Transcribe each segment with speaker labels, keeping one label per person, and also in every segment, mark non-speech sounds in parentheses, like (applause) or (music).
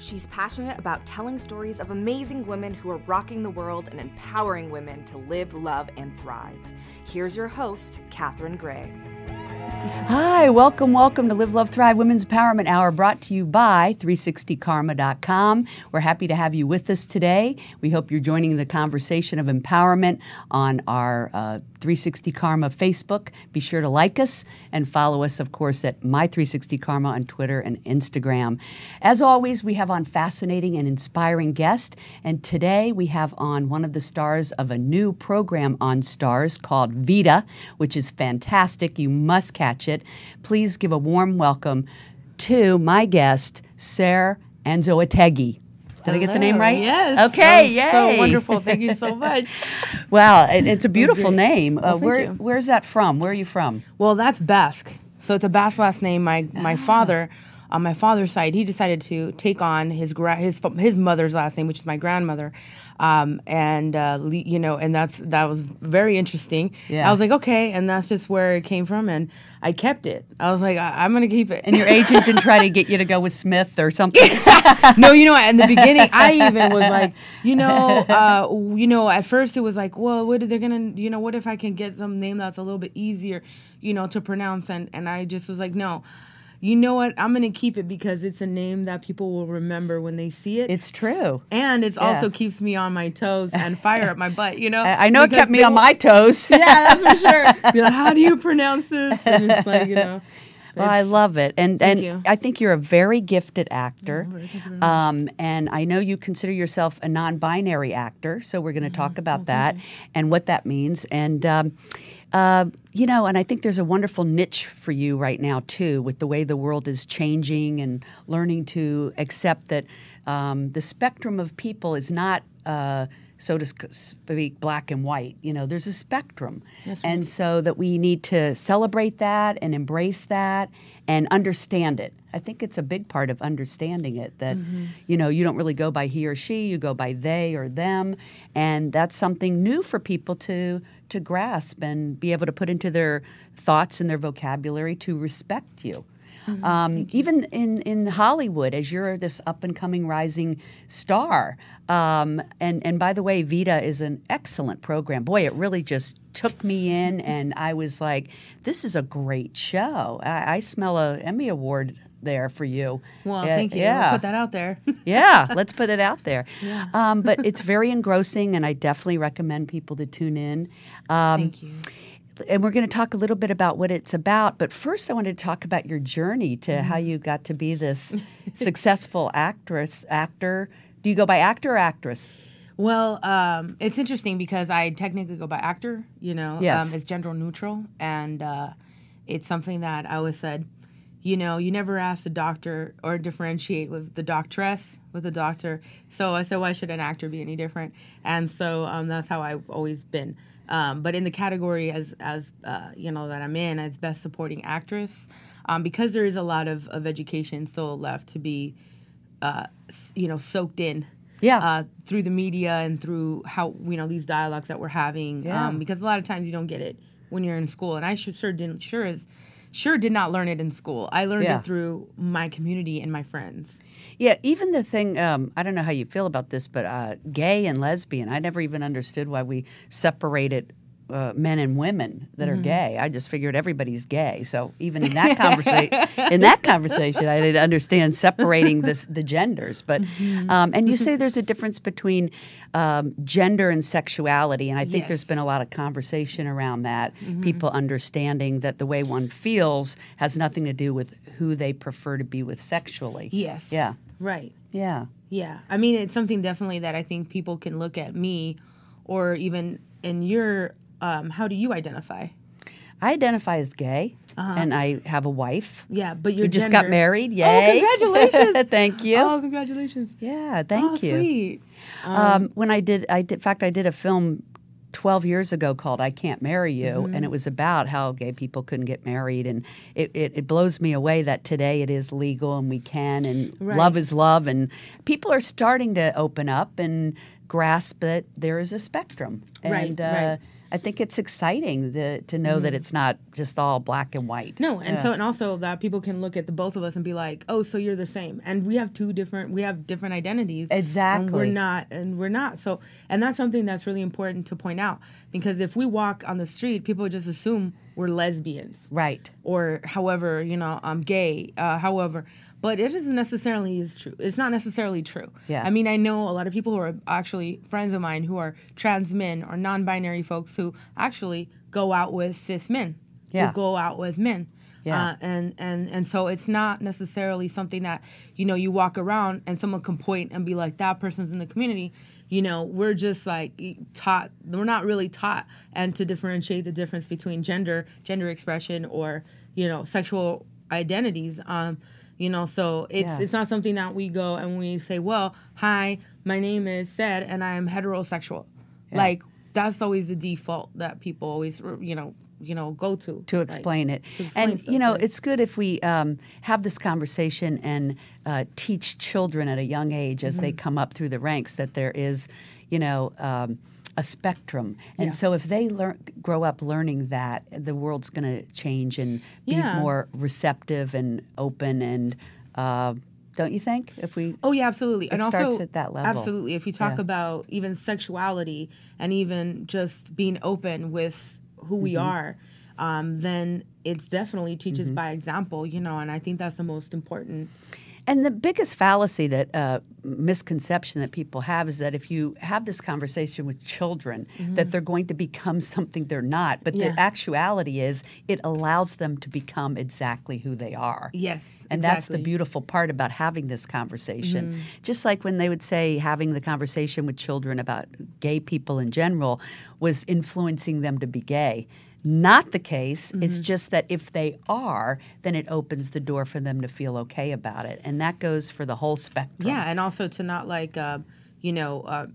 Speaker 1: She's passionate about telling stories of amazing women who are rocking the world and empowering women to live, love, and thrive. Here's your host, Catherine Gray.
Speaker 2: Hi, welcome, welcome to Live, Love, Thrive Women's Empowerment Hour brought to you by 360karma.com. We're happy to have you with us today. We hope you're joining the conversation of empowerment on our uh, 360 Karma Facebook. Be sure to like us and follow us, of course, at My360Karma on Twitter and Instagram. As always, we have on fascinating and inspiring guests, and today we have on one of the stars of a new program on Starz called Vida, which is fantastic. You must catch it. Please give a warm welcome to my guest, Ser Anzoategui. Did I get the name right?
Speaker 3: Yes.
Speaker 2: Okay. Yay.
Speaker 3: So wonderful. Thank you so (laughs) much.
Speaker 2: wow, it, it's a beautiful name.
Speaker 3: Well,
Speaker 2: uh,
Speaker 3: thank
Speaker 2: where
Speaker 3: you.
Speaker 2: where's that from? Where are you from?
Speaker 3: well, that's Basque. So it's a Basque last name. My my father, on my father's side, he decided to take on his gra- his his mother's last name, which is my grandmother, um, and uh, le- you know, and that's that was very interesting.
Speaker 2: Yeah.
Speaker 3: I was like, okay, and that's just where it came from, and I kept it. I was like, I- I'm gonna keep it.
Speaker 2: And your (laughs) agent didn't try to get you to go with Smith or something. (laughs)
Speaker 3: no, you know, in the beginning, I (laughs) even was like, you know, uh, you know, at first it was like, well, what are they gonna, you know, what if I can get some name that's a little bit easier, you know, to pronounce, and and I just was like, no. You know what? I'm gonna keep it because it's a name that people will remember when they see it.
Speaker 2: It's true.
Speaker 3: and it
Speaker 2: Yeah.
Speaker 3: also keeps me on my toes and (laughs) fire up my butt. You know,
Speaker 2: I I know it kept me on
Speaker 3: will-
Speaker 2: my toes. (laughs)
Speaker 3: Yeah, that's for sure. (laughs) Be like, how do you pronounce this? And it's like, you know.
Speaker 2: Well, I love it, and and
Speaker 3: you.
Speaker 2: I think you're a very gifted actor. Um, and I know you consider yourself a non-binary actor, so we're going to talk about that and what that means. And um, uh, you know, and I think there's a wonderful niche for you right now too, with the way the world is changing and learning to accept that um, the spectrum of people is not. Uh, so to speak, black and white. You know, there's a spectrum, and so that we need to celebrate that and embrace that and understand it. I think it's a big part of understanding it that you know you don't really go by he or she, you go by they or them, and that's something new for people to to grasp and be able to put into their thoughts and their vocabulary to respect you. Um, even in, in Hollywood, as you're this up and coming rising star. Um, and, and by the way, Vida is an excellent program. Boy, it really just took me in, and I was like, this is a great show. I, I smell a Emmy Award there for you.
Speaker 3: Well, thank you.
Speaker 2: Yeah.
Speaker 3: Put that out there. (laughs)
Speaker 2: yeah, let's put it out there. Um, but it's very engrossing, and I definitely recommend people to tune in. Um,
Speaker 3: Thank you.
Speaker 2: and we're going to talk a little bit about what it's about. But first, I wanted to talk about your journey to
Speaker 3: Mm-hmm.
Speaker 2: how you got to be this (laughs) successful actress, actor. Do you go by actor or actress?
Speaker 3: Well, um, it's interesting because I technically go by actor. You know,
Speaker 2: Yes.
Speaker 3: um, it's gender neutral, and uh, it's something that I always said. You know, you never ask the doctor or differentiate with the doctress with the doctor. So I said, why should an actor be any different? And so um, that's how I've always been. Um, but in the category as as uh, you know that I'm in as best supporting actress, um, because there is a lot of, of education still left to be, uh, you know, soaked in
Speaker 2: Yeah.
Speaker 3: uh, through the media and through how you know these dialogues that we're having.
Speaker 2: Yeah.
Speaker 3: Um, because a lot of times you don't get it when you're in school, and I sure, sure didn't sure is sure did not learn it in school. I learned
Speaker 2: Yeah.
Speaker 3: it through my community and my friends.
Speaker 2: Yeah, even the thing, um, I don't know how you feel about this, but uh, gay and lesbian, I never even understood why we separated uh, men and women that are gay. I just figured everybody's gay. So even in that (laughs) conversation, in that conversation, I didn't understand separating this, the genders. But um, and you say (laughs) there's a difference between um, gender and sexuality, and I think there's been a lot of conversation around that. People understanding that the way one feels has nothing to do with who they prefer to be with sexually.
Speaker 3: Yes.
Speaker 2: Yeah.
Speaker 3: Right.
Speaker 2: Yeah.
Speaker 3: Yeah. I mean, it's something definitely that I think people can look at me, or even in your. Um, how do you identify?
Speaker 2: I identify as gay, and I have a wife.
Speaker 3: Yeah, but
Speaker 2: you just got married.
Speaker 3: Oh,
Speaker 2: Yay!
Speaker 3: congratulations! (laughs)
Speaker 2: Thank you.
Speaker 3: Oh, congratulations!
Speaker 2: Yeah, thank
Speaker 3: oh,
Speaker 2: you.
Speaker 3: Sweet.
Speaker 2: Um, when I did, I did, in fact, I did a film 12 years ago called I Can't Marry You,
Speaker 3: Mm-hmm.
Speaker 2: and it was about how gay people couldn't get married. And it, it, it blows me away that today it is legal and we can, and
Speaker 3: Right.
Speaker 2: love is love. And people are starting to open up and grasp that there is a spectrum.
Speaker 3: Right,
Speaker 2: uh,
Speaker 3: right.
Speaker 2: I think it's exciting the, to know that it's not just all black and white.
Speaker 3: No, and
Speaker 2: Yeah.
Speaker 3: so and also that people can look at the both of us and be like, "Oh, so you're the same." And we have two different we have different identities. And
Speaker 2: Exactly.
Speaker 3: we're not and we're not. So and that's something that's really important to point out because if we walk on the street, people just assume we're lesbians.
Speaker 2: right.
Speaker 3: Or however, you know, I'm gay, uh, however, but it isn't necessarily is true. It's not necessarily true.
Speaker 2: Yeah.
Speaker 3: I mean, I know a lot of people who are actually friends of mine who are trans men or non-binary folks who actually go out with cis men.
Speaker 2: Yeah.
Speaker 3: Who go out with men.
Speaker 2: Yeah.
Speaker 3: Uh, and and and so it's not necessarily something that you know you walk around and someone can point and be like that person's in the community. You know, we're just like taught. We're not really taught and to differentiate the difference between gender, gender expression, or you know, sexual identities. Um, you know, so it's
Speaker 2: Yeah.
Speaker 3: it's not something that we go and we say, well, hi, my name is said and I'm heterosexual. Like that's always the default that people always you know you know go to
Speaker 2: to
Speaker 3: Like,
Speaker 2: explain it.
Speaker 3: to explain
Speaker 2: and
Speaker 3: stuff,
Speaker 2: you know,
Speaker 3: right?
Speaker 2: it's good if we um, have this conversation and uh, teach children at a young age as
Speaker 3: Mm-hmm.
Speaker 2: they come up through the ranks that there is, you know. Um, a spectrum, and
Speaker 3: Yeah.
Speaker 2: so if they learn, grow up learning that, the world's going to change and be
Speaker 3: Yeah.
Speaker 2: more receptive and open. And uh, don't you think? If we,
Speaker 3: Oh yeah, absolutely. and
Speaker 2: starts
Speaker 3: also
Speaker 2: at that level.
Speaker 3: Absolutely. If you talk
Speaker 2: Yeah.
Speaker 3: about even sexuality and even just being open with who we
Speaker 2: Mm-hmm.
Speaker 3: are, um, then it's definitely teaches
Speaker 2: Mm-hmm.
Speaker 3: by example, you know, and I think that's the most important.
Speaker 2: And the biggest fallacy that uh, misconception that people have is that if you have this conversation with children, that they're going to become something they're not. But
Speaker 3: Mm-hmm. Yeah.
Speaker 2: the actuality is, it allows them to become exactly who they are.
Speaker 3: Yes.
Speaker 2: And that's the beautiful part about having this conversation.
Speaker 3: Mm-hmm.
Speaker 2: Just like when they would say having the conversation with children about gay people in general was influencing them to be gay. Not the case.
Speaker 3: Mm-hmm.
Speaker 2: It's just that if they are, then it opens the door for them to feel okay about it. And that goes for the whole spectrum.
Speaker 3: Yeah, and also to not like, um, you know, uh,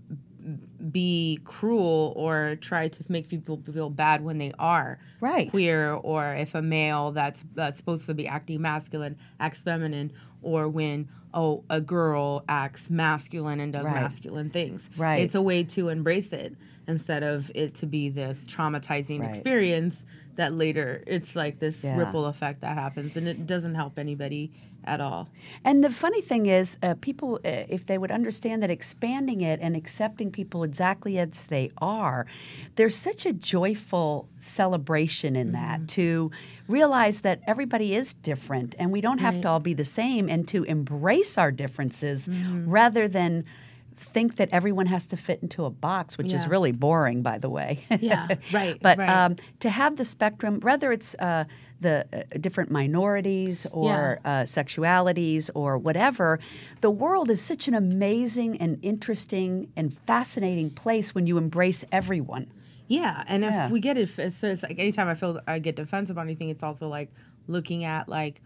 Speaker 3: be cruel or try to make people feel bad when they are
Speaker 2: Right.
Speaker 3: queer, or if a male that's that's supposed to be acting masculine acts feminine, or when oh a girl acts masculine and does
Speaker 2: Right.
Speaker 3: masculine things.
Speaker 2: Right.
Speaker 3: It's a way to embrace it instead of it to be this traumatizing
Speaker 2: Right.
Speaker 3: experience that later it's like this
Speaker 2: Yeah.
Speaker 3: ripple effect that happens and it doesn't help anybody at all.
Speaker 2: And the funny thing is, uh, people, uh, if they would understand that expanding it and accepting people exactly as they are, there's such a joyful celebration in that to realize that everybody is different and we don't have to all be the same and to embrace our differences rather than think that everyone has to fit into a box, which is really boring, by the way. (laughs)
Speaker 3: Yeah, (laughs) right,
Speaker 2: but
Speaker 3: right.
Speaker 2: um, to have the spectrum, whether it's uh, the uh, different minorities or uh, sexualities or whatever, the world is such an amazing and interesting and fascinating place when you embrace everyone.
Speaker 3: Yeah, and if
Speaker 2: Yeah.
Speaker 3: we get it, so it's like anytime I feel I get defensive on anything, it's also like looking at like,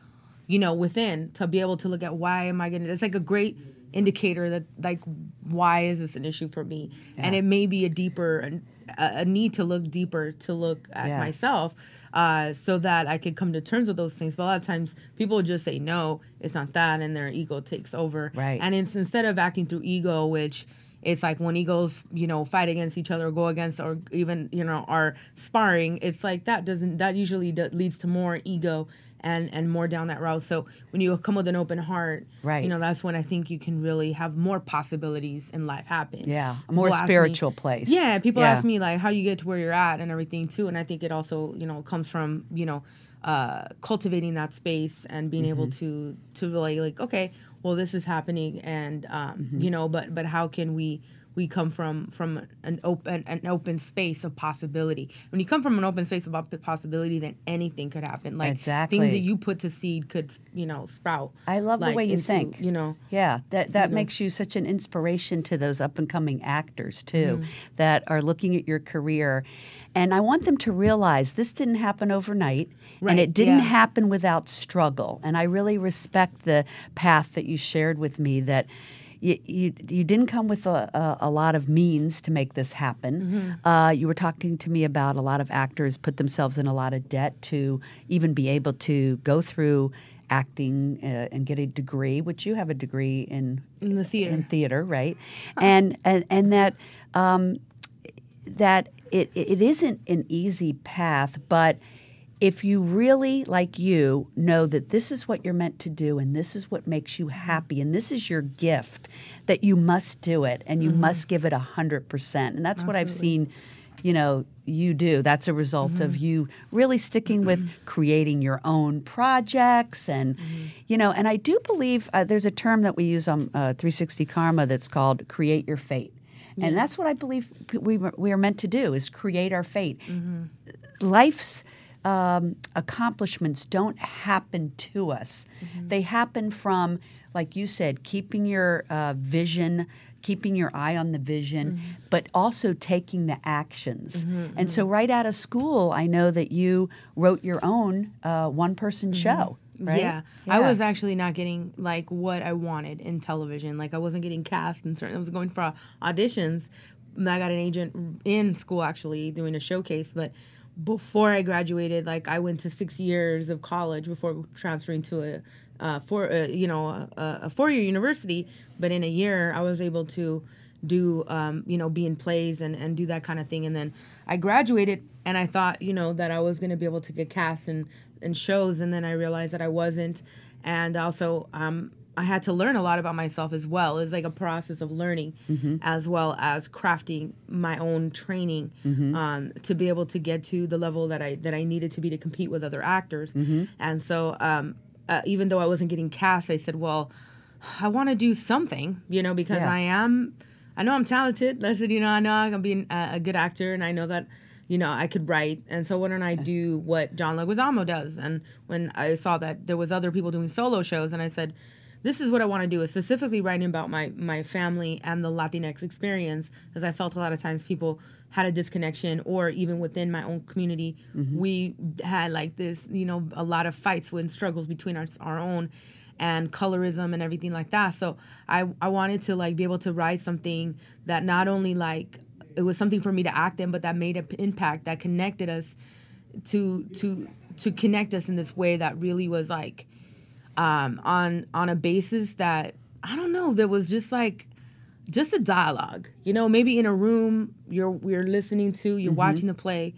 Speaker 3: you know, within to be able to look at why am I getting? It's like a great indicator that like why is this an issue for me? And it may be a deeper a, a need to look deeper to look at
Speaker 2: Yeah.
Speaker 3: myself, uh, so that I could come to terms with those things. But a lot of times people just say no, it's not that, and their ego takes over.
Speaker 2: Right.
Speaker 3: And it's instead of acting through ego, which it's like when egos, you know, fight against each other, or go against, or even you know, are sparring. It's like that doesn't that usually d- leads to more ego and and more down that route. So when you come with an open heart,
Speaker 2: Right.
Speaker 3: you know, that's when I think you can really have more possibilities in life happen.
Speaker 2: Yeah, a more
Speaker 3: People ask me-
Speaker 2: spiritual place.
Speaker 3: Yeah, people
Speaker 2: Yeah.
Speaker 3: ask me like how you get to where you're at and everything too, and I think it also you know comes from you know uh, cultivating that space and being able
Speaker 2: Mm-hmm.
Speaker 3: to to really like okay, well this is happening, and um,
Speaker 2: Mm-hmm.
Speaker 3: you know, but but how can we we come from from an open an open space of possibility. When you come from an open space of op- possibility, then anything could happen. Like
Speaker 2: Exactly.
Speaker 3: things that you put to seed could you know sprout.
Speaker 2: I love the way you
Speaker 3: into,
Speaker 2: think.
Speaker 3: You know.
Speaker 2: Yeah, that that makes you such an inspiration to those up and coming actors too
Speaker 3: Mm-hmm.
Speaker 2: that are looking at your career. And I want them to realize this didn't happen overnight and it didn't
Speaker 3: yeah.
Speaker 2: happen without struggle. And I really respect the path that you shared with me that you, you, you didn't come with a, a, a lot of means to make this happen.
Speaker 3: Mm-hmm.
Speaker 2: Uh, you were talking to me about a lot of actors put themselves in a lot of debt to even be able to go through acting uh, and get a degree, which you have a degree in
Speaker 3: In the theater.
Speaker 2: in theater, right? And and and that um, that it it isn't an easy path, but if you really like you know that this is what you're meant to do and this is what makes you mm-hmm. happy and this is your gift that you must do it and you mm-hmm. must give it a hundred percent. And that's what i've seen you know you do. That's a result of mm-hmm. you really sticking with creating your own projects and you know and i do believe uh, there's a term that we use on uh, 360 karma that's called create your fate. And that's what i believe we, we are meant to do is create our fate. Life's um, accomplishments don't happen to us. They happen from, like you said, keeping your uh, vision, keeping your eye on the vision, but also taking the actions. And so, right out of school, I know that you wrote your own uh, one person show. Right?
Speaker 3: Yeah. I was actually not getting like what I wanted in television. Like I wasn't getting cast and certain. I was going for auditions. I got an agent in school actually doing a showcase, but before I graduated, like I went to six years of college before transferring to a uh, four, uh, you know, a, a four-year university. But in a year, I was able to do, um, you know, be in plays and, and do that kind of thing. And then I graduated, and I thought, you know, that I was going to be able to get cast in in shows, and then I realized that I wasn't. And also, um, I had to learn a lot about myself as well. It's like a process of learning, as well as crafting my own training um, to be able to get to the level that I that I needed to be to compete with other actors. And so, um, uh, even though I wasn't getting cast, I said, "Well, I want to do something," you know, because
Speaker 2: Yeah.
Speaker 3: I am. I know I'm talented. I said, you know, I know I can be a, a good actor, and I know that, you know, I could write. And so why don't I do what John Leguizamo does? And when I saw that there was other people doing solo shows, and I said, this is what I want to do, is specifically writing about my my family and the Latinx experience, because I felt a lot of times people had a disconnection, or even within my own community, mm-hmm. we had like this, you know, a lot of fights and struggles between our, our own and colorism and everything like that. So I I wanted to like be able to write something that not only like it was something for me to act in, but that made an impact that connected us to to to connect us in this way that really was like um, on on a basis that I don't know. There was just like just a dialogue. You know, maybe in a room you're we're listening to, you're watching the play,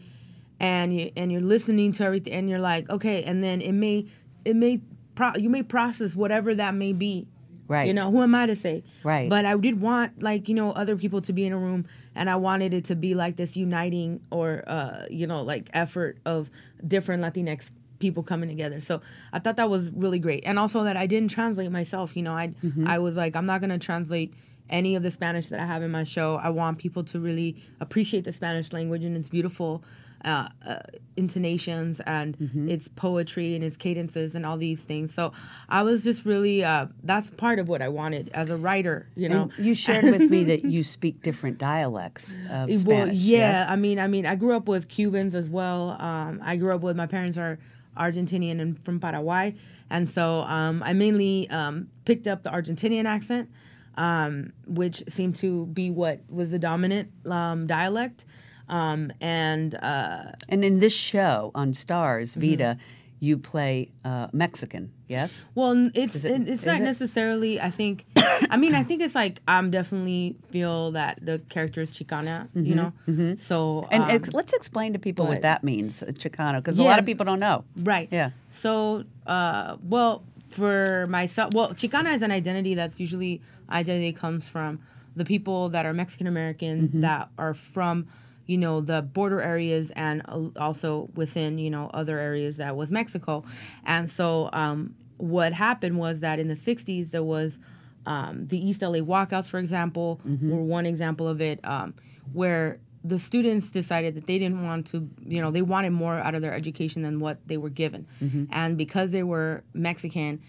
Speaker 3: and you and you're listening to everything, and you're like, okay, and then it may it may pro- you may process whatever that may be.
Speaker 2: Right.
Speaker 3: You know, who am I to say?
Speaker 2: Right.
Speaker 3: But I did want like you know other people to be in a room, and I wanted it to be like this uniting or uh, you know like effort of different Latinx people coming together. So I thought that was really great, and also that I didn't translate myself. You know, I I was like I'm not gonna translate any of the Spanish that I have in my show. I want people to really appreciate the Spanish language and its beautiful uh, uh, intonations and its poetry and its cadences and all these things. So I was just really uh, that's part of what I wanted as a writer. You know,
Speaker 2: And you shared with me that (laughs) you speak different dialects of Spanish.
Speaker 3: well, yeah.
Speaker 2: yes?
Speaker 3: I mean, I mean, I grew up with Cubans as well. Um, I grew up with my parents are Argentinian and from Paraguay, and so um, I mainly um, picked up the Argentinian accent, um, which seemed to be what was the dominant um, dialect. Um, and uh,
Speaker 2: And in this show on Starz,
Speaker 3: Mm-hmm.
Speaker 2: You play uh, Mexican, yes?
Speaker 3: Well, it's
Speaker 2: it-
Speaker 3: it, it's not
Speaker 2: it?
Speaker 3: necessarily. I think. I mean, I think it's like I'm definitely feel that the character is Chicana. You know, so
Speaker 2: And
Speaker 3: um,
Speaker 2: ex- let's explain to people what that means, uh, Chicano, because a lot of people don't know.
Speaker 3: Right.
Speaker 2: Yeah.
Speaker 3: So, uh, well, for myself, well, Chicana is an identity that's usually identity comes from the people that are Mexican Americans that are from, you know, the border areas and also within, you know, other areas that was Mexico. And so, um, what happened was that in the 60s, there was um, the East LA walkouts, for example, were one example of it, um, where the students decided that they didn't want to, you know, they wanted more out of their education than what they were given. And because they were Mexican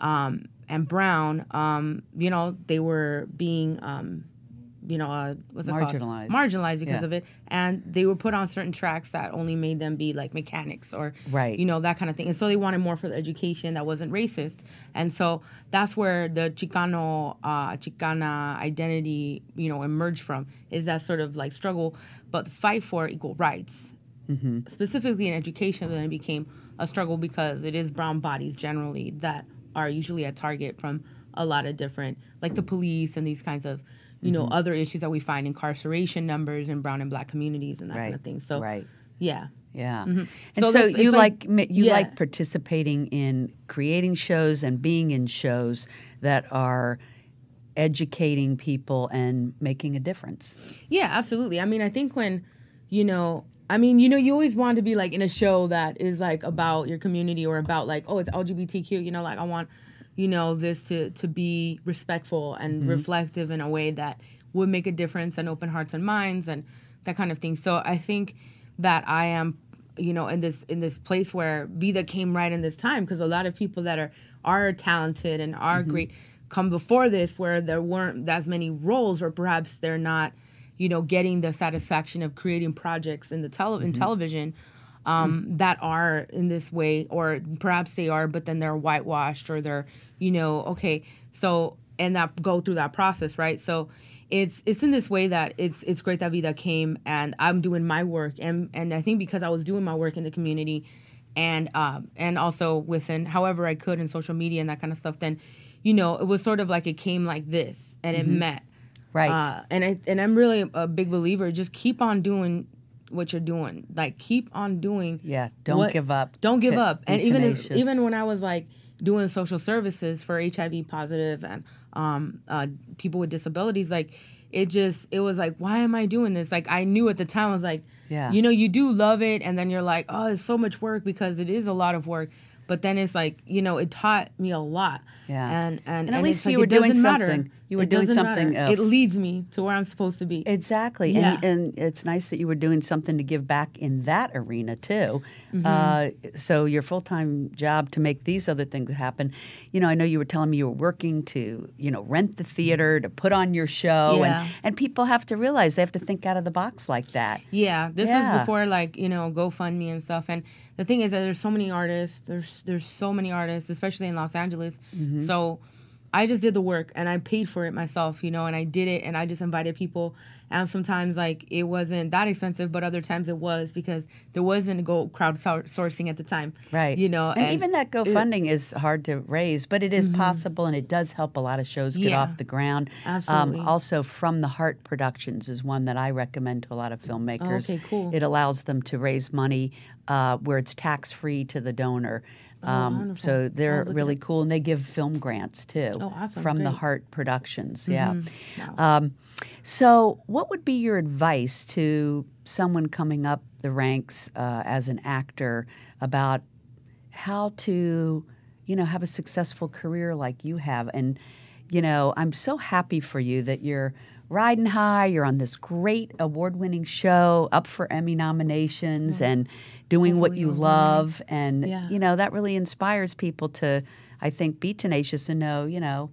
Speaker 3: um, and brown, um, you know, they were being, um, you know, uh, what's it
Speaker 2: Marginalized.
Speaker 3: called? Marginalized because
Speaker 2: Yeah.
Speaker 3: of it. And they were put on certain tracks that only made them be like mechanics or,
Speaker 2: Right.
Speaker 3: you know, that kind of thing. And so they wanted more for the education that wasn't racist. And so that's where the Chicano, uh, Chicana identity, you know, emerged from is that sort of like struggle, but the fight for equal rights, specifically in education, then it became a struggle because it is brown bodies generally that are usually a target from a lot of different, like the police and these kinds of, you know mm-hmm. other issues that we find incarceration numbers in brown and black communities and that kind of thing. So
Speaker 2: right.
Speaker 3: yeah.
Speaker 2: Yeah. Mm-hmm. And
Speaker 3: So
Speaker 2: so, you
Speaker 3: like-
Speaker 2: like, you
Speaker 3: yeah.
Speaker 2: like participating in creating shows and being in shows that are educating people and making a difference.
Speaker 3: Yeah, absolutely. I mean, I think when, you know, I mean, you know, you always want to be like in a show that is like about your community or about like, oh, it's LGBTQ. You know, like I want, you know, this to to be respectful and mm-hmm. reflective in a way that would make a difference and open hearts and minds and that kind of thing. So I think that I am, you know, in this in this place where Vida came right in this time because a lot of people that are are talented and are mm-hmm. great come before this where there weren't as many roles or perhaps they're not you know getting the satisfaction of creating projects in the tele- in mm-hmm. television um, that are in this way or perhaps they are but then they're whitewashed or they're you know okay so and that go through that process right so it's it's in this way that it's it's great that vida came and i'm doing my work and and i think because i was doing my work in the community and um, and also within however I could in social media and that kind of stuff. Then, you know, it was sort of like it came like this and it met.
Speaker 2: Right.
Speaker 3: Uh, and I and I'm really a big believer. Just keep on doing what you're doing. Like keep on doing.
Speaker 2: Yeah, don't
Speaker 3: what-
Speaker 2: give up
Speaker 3: Don't give up. And even if, even when I was like doing social services for HIV positive and um, uh, people with disabilities, like it just it was like why am I doing this? Like I knew at the time I was like,
Speaker 2: Yeah.
Speaker 3: you know, you do love it, and then you're like, oh, it's so much work because it is a lot of work. But then it's like, you know, it taught me a lot.
Speaker 2: Yeah.
Speaker 3: And and,
Speaker 2: And at
Speaker 3: and
Speaker 2: least
Speaker 3: it's like,
Speaker 2: you were doing
Speaker 3: matter.
Speaker 2: You were
Speaker 3: It
Speaker 2: doing something of-
Speaker 3: It leads me to where I'm supposed to be.
Speaker 2: Exactly,
Speaker 3: Yeah.
Speaker 2: and, and it's nice that you were doing something to give back in that arena too.
Speaker 3: Mm-hmm.
Speaker 2: Uh, so your full time job to make these other things happen. You know, I know you were telling me you were working to you know rent the theater to put on your show,
Speaker 3: Yeah.
Speaker 2: and and people have to realize they have to think out of the box like that.
Speaker 3: Yeah, this
Speaker 2: Yeah.
Speaker 3: is before like you know GoFundMe and stuff. And the thing is that there's so many artists. There's there's so many artists, especially in Los Angeles.
Speaker 2: Mm-hmm.
Speaker 3: So I just did the work and I paid for it myself, you know, and I did it and I just invited people. And sometimes like it wasn't that expensive, but other times it was because there wasn't go crowd sou- sourcing at the time.
Speaker 2: Right.
Speaker 3: You know,
Speaker 2: and, even that GoFunding is hard to raise, but it is possible and it does help a lot of shows get
Speaker 3: Mm-hmm. Yeah.
Speaker 2: off the ground.
Speaker 3: Absolutely.
Speaker 2: Um, also, From the Heart Productions is one that I recommend to a lot of filmmakers.
Speaker 3: Okay, cool.
Speaker 2: It allows them to raise money uh, where it's tax free to the donor. Um,
Speaker 3: Oh,
Speaker 2: so they're really cool, and they give film grants too.
Speaker 3: Oh, awesome.
Speaker 2: From the
Speaker 3: Great. Mm-hmm.
Speaker 2: Heart Productions, yeah. Um, so, what would be your advice to someone coming up the ranks uh, as an actor about how to, you know, have a successful career like you have? And, you know, I'm so happy for you that you're riding high. You're on this great award-winning show, up for Emmy nominations, and doing what you love. And
Speaker 3: Yeah.
Speaker 2: you know that really inspires people to, I think, be tenacious and know, you know.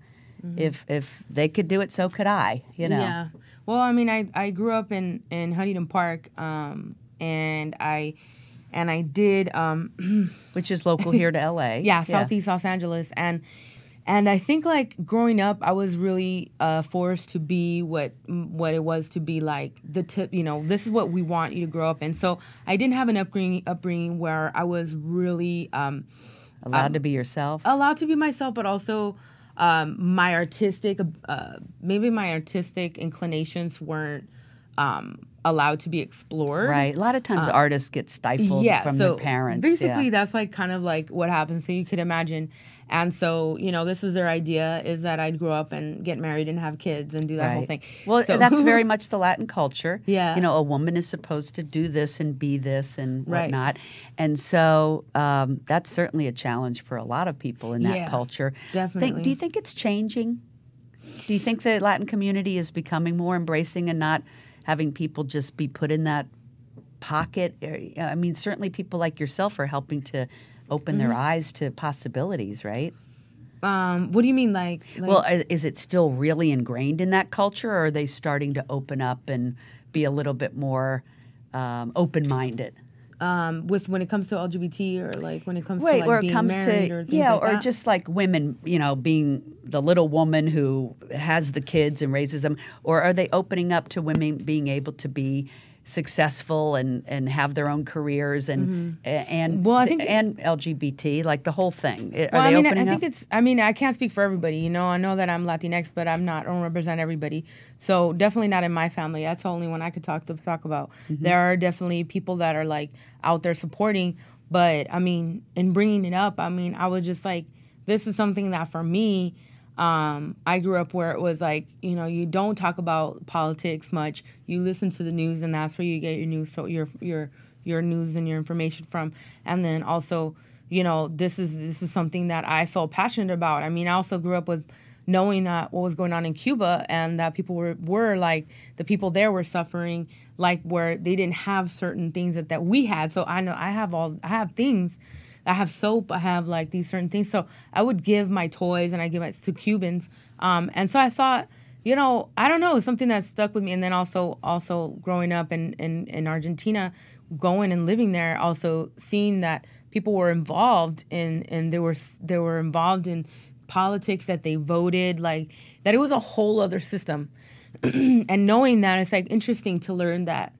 Speaker 2: If if they could do it, so could I. You know,
Speaker 3: Yeah. Well, I mean, I, I grew up in, in Huntington Park, um, and I and I did um, (clears throat)
Speaker 2: which is local here to LA. (laughs)
Speaker 3: yeah, Southeast Los Angeles, and and I think like growing up, I was really uh, forced to be what what it was to be like the tip. You know, this is what we want you to grow up in. So I didn't have an upbringing upbringing where I was really um,
Speaker 2: allowed to be yourself.
Speaker 3: allowed to be myself, but also um, my artistic, uh, maybe my artistic inclinations weren't um, allowed to be explored.
Speaker 2: right. A lot of times artists get stifled
Speaker 3: Yeah,
Speaker 2: from
Speaker 3: so
Speaker 2: their parents.
Speaker 3: basically
Speaker 2: yeah.
Speaker 3: that's like kind of like what happens. So you could imagine, and so you know, this is their idea is that I'd grow up and get married and have kids and do that whole thing.
Speaker 2: Well,
Speaker 3: So-
Speaker 2: that's very (laughs) much the Latin culture.
Speaker 3: Yeah.
Speaker 2: You know, a woman is supposed to do this and be this and
Speaker 3: Right.
Speaker 2: whatnot. And so um, that's certainly a challenge for a lot of people in that
Speaker 3: Yeah,
Speaker 2: culture. Think-
Speaker 3: definitely.
Speaker 2: do you think it's changing? Do you think the Latin community is becoming more embracing and not having people just be put in that pocket? Uh, I mean, certainly people like yourself are helping to open their
Speaker 3: Mm-hmm.
Speaker 2: eyes to possibilities, right?
Speaker 3: um, what do you mean, like? like
Speaker 2: Well, is it still really ingrained in that culture, or are they starting to open up and be a little bit more um, open-minded?
Speaker 3: Um, with when it comes to LGBT or like when it comes to
Speaker 2: Right,
Speaker 3: like
Speaker 2: where it
Speaker 3: being
Speaker 2: comes to
Speaker 3: or
Speaker 2: yeah,
Speaker 3: like
Speaker 2: or
Speaker 3: that?
Speaker 2: just like women, you know, being the little woman who has the kids and raises them, or are they opening up to women being able to be successful and and have their own careers and and
Speaker 3: Mm-hmm. Well, I think-
Speaker 2: and LGBT like the whole thing. Are
Speaker 3: Well,
Speaker 2: they
Speaker 3: I mean, I- I think it's. I mean, I can't speak for everybody. You know, I know that I'm Latinx, but I'm not. I don't represent everybody. So definitely not in my family. That's the only one I could talk to talk about.
Speaker 2: Mm-hmm.
Speaker 3: There are definitely people that are like out there supporting, but I mean, in bringing it up, I mean, I was just like, this is something that for me. Um, I grew up where it was like, you know, you don't talk about politics much. You listen to the news, and that's where you get your news. So your your your news and your information from and then also you know this is this is something that i felt passionate about i mean i also grew up with knowing that what was going on in cuba and that people were were like the people there were suffering like where they didn't have certain things that, that we had so i know i have all i have things I have soap. I have like these certain things. So I would give my toys and I give it to Cubans. Um, and so I thought, you know, I don't know, something that stuck with me. And then also, also growing up in, in, in Argentina, going and living there, also seeing that people were involved in, and they were, they were involved in politics, that they voted, like that it was a whole other system. (clears throat) and knowing that, it's like interesting to learn that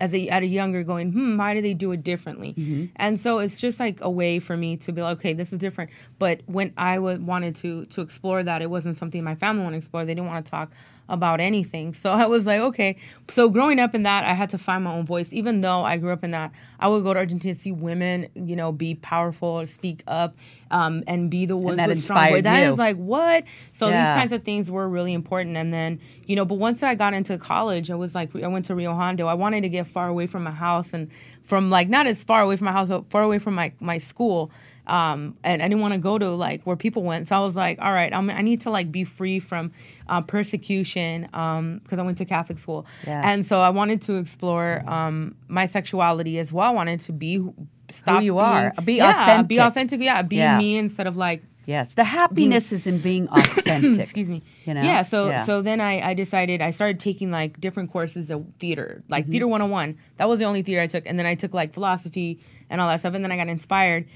Speaker 3: as a at a younger going hmm why do they do it differently? And so it's just like a way for me to be like okay this is different. But when i w- wanted to to explore that it wasn't something my family wanted to explore. They didn't want to talk about anything. So i was like okay. So growing up in that i had to find my own voice. Even though i grew up in that i would go to argentina to see women you know be powerful speak up um, and be the ones
Speaker 2: that
Speaker 3: with strong voice. that
Speaker 2: you.
Speaker 3: is like what? So
Speaker 2: Yeah.
Speaker 3: these kinds of things were really important. And then you know but once i got into college i was like i went to rio hondo. I wanted to get far away from my house and from like not as far away from my house but far away from my, my school um, and i didn't want to go to like where people went so i was like all right I'm, i need to like be free from uh, persecution because i went to catholic school
Speaker 2: Yeah.
Speaker 3: and so i wanted to explore um, my sexuality as well i wanted to be who- stop
Speaker 2: you
Speaker 3: being-
Speaker 2: are. Be
Speaker 3: yeah, be
Speaker 2: authentic.
Speaker 3: authentic yeah be
Speaker 2: Yeah.
Speaker 3: me instead of like
Speaker 2: yes, the happiness is in being (coughs) authentic.
Speaker 3: excuse me
Speaker 2: You know?
Speaker 3: yeah so
Speaker 2: Yeah.
Speaker 3: so then I, I decided i started taking like different courses of theater like
Speaker 2: Mm-hmm.
Speaker 3: theater 101 that was the only theater i took and then i took like philosophy and all that stuff and then i got inspired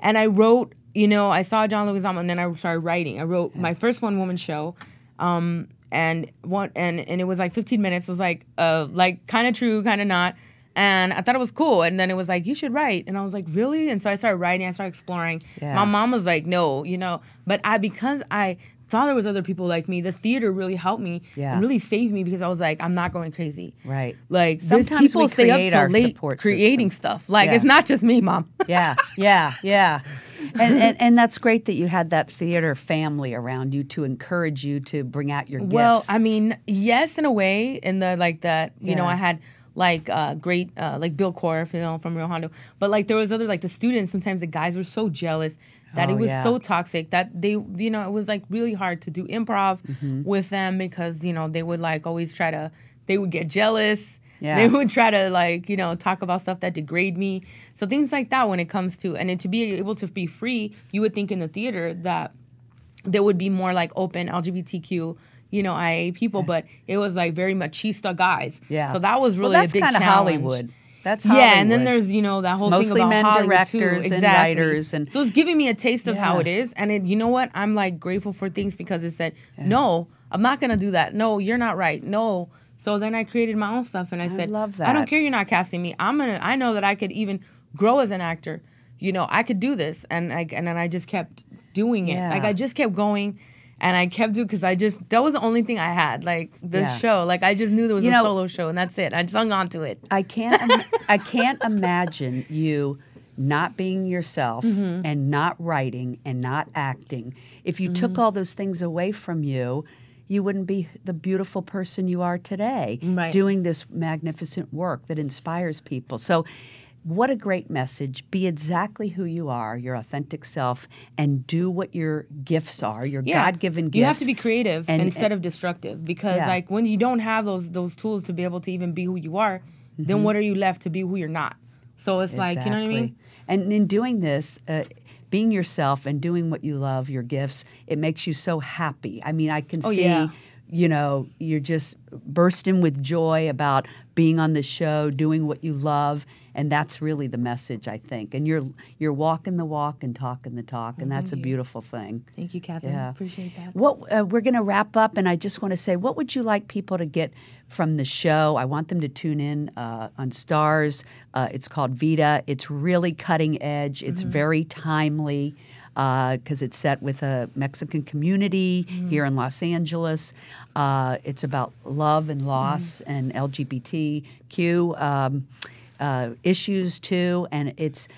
Speaker 3: and i wrote you know i saw john leguizamo and then i started writing i wrote my first one woman show um and one and and it was like 15 minutes it was like uh like kind of true kind of not and I thought it was cool. And then it was like, you should write. And I was like, really? And so I started writing, I started exploring.
Speaker 2: Yeah.
Speaker 3: My mom was like, no, you know. But I because I saw there was other people like me, this theater really helped me
Speaker 2: Yeah.
Speaker 3: and really saved me because I was like, I'm not going crazy.
Speaker 2: Right.
Speaker 3: Like
Speaker 2: Sometimes
Speaker 3: people
Speaker 2: we
Speaker 3: stay up till late creating stuff. Like
Speaker 2: Yeah.
Speaker 3: it's not just me, mom. (laughs)
Speaker 2: yeah, yeah, yeah. And, and and that's great that you had that theater family around you to encourage you to bring out your gifts.
Speaker 3: Well, I mean, yes, in a way, in the like that, you know, I had like uh, great uh, like Bill Corf, you know, from Rio Hondo, but like there was other like the students. Sometimes the guys were so jealous that
Speaker 2: Oh,
Speaker 3: it was
Speaker 2: yeah.
Speaker 3: so toxic that they, you know, it was like really hard to do improv
Speaker 2: Mm-hmm.
Speaker 3: with them because you know they would like always try to, they would get jealous.
Speaker 2: Yeah.
Speaker 3: They would try to like you know talk about stuff that degrade me. So things like that when it comes to and then to be able to be free, you would think in the theater that there would be more like open LGBTQ, you know, IA people, but it was like very machista guys.
Speaker 2: yeah.
Speaker 3: So that was really
Speaker 2: well, that's
Speaker 3: a big challenge.
Speaker 2: Hollywood. That's Hollywood.
Speaker 3: Yeah, and then there's you know that whole
Speaker 2: mostly
Speaker 3: thing about
Speaker 2: men
Speaker 3: Hollywood
Speaker 2: directors
Speaker 3: too.
Speaker 2: and
Speaker 3: Exactly.
Speaker 2: writers and-
Speaker 3: so it's giving me a taste of how it is, and it, you know what? I'm like grateful for things because it said no, I'm not gonna do that. No, you're not right. No. So then I created my own stuff, and I, said,
Speaker 2: love
Speaker 3: I don't care. You're not casting me. I'm gonna. I know that I could even grow as an actor. You know, I could do this, and I and then I just kept doing it.
Speaker 2: Yeah.
Speaker 3: Like I just kept going. And I kept doing because I just that was the only thing I had like the
Speaker 2: Yeah.
Speaker 3: show like I just knew there was
Speaker 2: You
Speaker 3: a
Speaker 2: know-
Speaker 3: solo show and that's it I just hung on to it
Speaker 2: I can't. Im- I can't imagine you not being yourself
Speaker 3: Mm-hmm.
Speaker 2: and not writing and not acting. If you
Speaker 3: Mm-hmm.
Speaker 2: took all those things away from you, you wouldn't be the beautiful person you are today,
Speaker 3: Right.
Speaker 2: doing this magnificent work that inspires people. So. What a great message. Be exactly who you are, your authentic self, and do what your gifts are, your God given gifts.
Speaker 3: You have to be creative
Speaker 2: And-
Speaker 3: instead of destructive because
Speaker 2: Yeah.
Speaker 3: like when you don't have those those tools to be able to even be who you are,
Speaker 2: Mm-hmm.
Speaker 3: then what are you left to be who you're not? So it's like, you know what I mean?
Speaker 2: And in doing this, uh, being yourself and doing what you love, your gifts, it makes you so happy. I mean, I can
Speaker 3: Oh,
Speaker 2: see,
Speaker 3: yeah.
Speaker 2: you know, you're just bursting with joy about being on the show, doing what you love, and that's really the message I think. And you're you're walking the walk and talking the talk, and that's a beautiful thing.
Speaker 3: Thank you, Catherine.
Speaker 2: Yeah.
Speaker 3: Appreciate that.
Speaker 2: What uh, we're going to wrap up, and I just want to say, what would you like people to get from the show? I want them to tune in uh, on Starz. Uh, it's called Vida. It's really cutting edge. It's very timely because it's set with a Mexican community here in Los Angeles. Uh, it's about love and loss and LGBTQ um, uh, issues too, and it's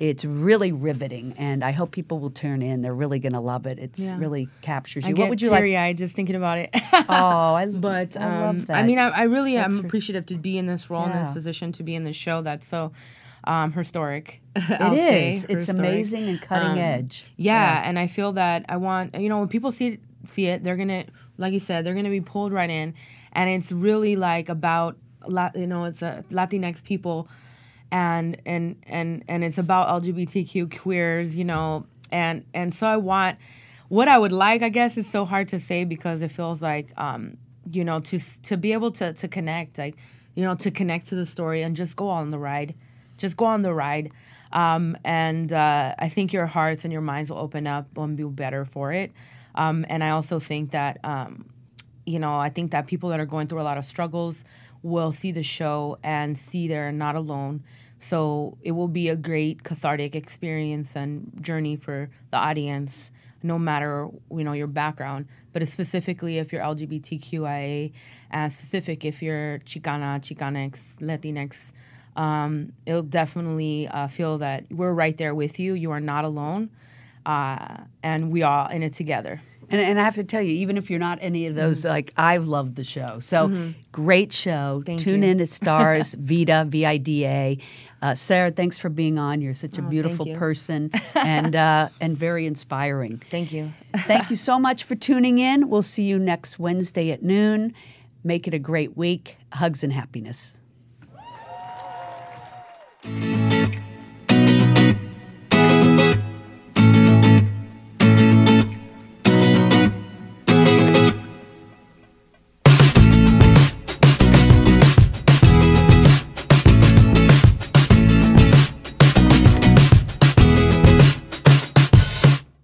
Speaker 2: it's really riveting. And I hope people will turn in. They're really going to love it. It's
Speaker 3: Yeah.
Speaker 2: really captures you.
Speaker 3: get
Speaker 2: what would you like?
Speaker 3: teary-eyed just thinking about it. (laughs)
Speaker 2: Oh, I (laughs)
Speaker 3: but um,
Speaker 2: I love that.
Speaker 3: I mean, I, I really
Speaker 2: That's
Speaker 3: am
Speaker 2: re-
Speaker 3: appreciative to be in this role, in this position, to be in this show that's so um, historic. (laughs)
Speaker 2: It
Speaker 3: I'll say.
Speaker 2: It's
Speaker 3: historic.
Speaker 2: amazing and cutting
Speaker 3: Um,
Speaker 2: edge.
Speaker 3: Yeah, and I feel that I want you know when people see it, see it, they're gonna like you said, they're gonna be pulled right in, and it's really like about La- you know it's a Latinx people, and and and and it's about LGBTQ queers, you know, and and so I want what I would like. I guess it's so hard to say because it feels like um you know to to be able to to connect like you know to connect to the story and just go on the ride just go on the ride. Um, and uh, i think your hearts and your minds will open up and be better for it. Um, and i also think that um, you know i think that people that are going through a lot of struggles will see the show and see they're not alone. So it will be a great cathartic experience and journey for the audience no matter you know your background. But specifically if you're lgbtqia and specific if you're chicana chicanx latinx um, it'll definitely uh, feel that we're right there with you you are not alone uh, and we are in it together
Speaker 2: And, and I have to tell you, even if you're not any of those, like I've loved the show. So great show.
Speaker 3: Thank
Speaker 2: Tune
Speaker 3: you.
Speaker 2: in at (laughs) Starz Vida V I D A. Uh, Ser, thanks for being on. You're such a beautiful person (laughs) and uh, and very inspiring.
Speaker 3: thank you
Speaker 2: Thank you so (laughs) much for tuning in. We'll see you next Wednesday at noon. Make it a great week. Hugs and happiness. Bye.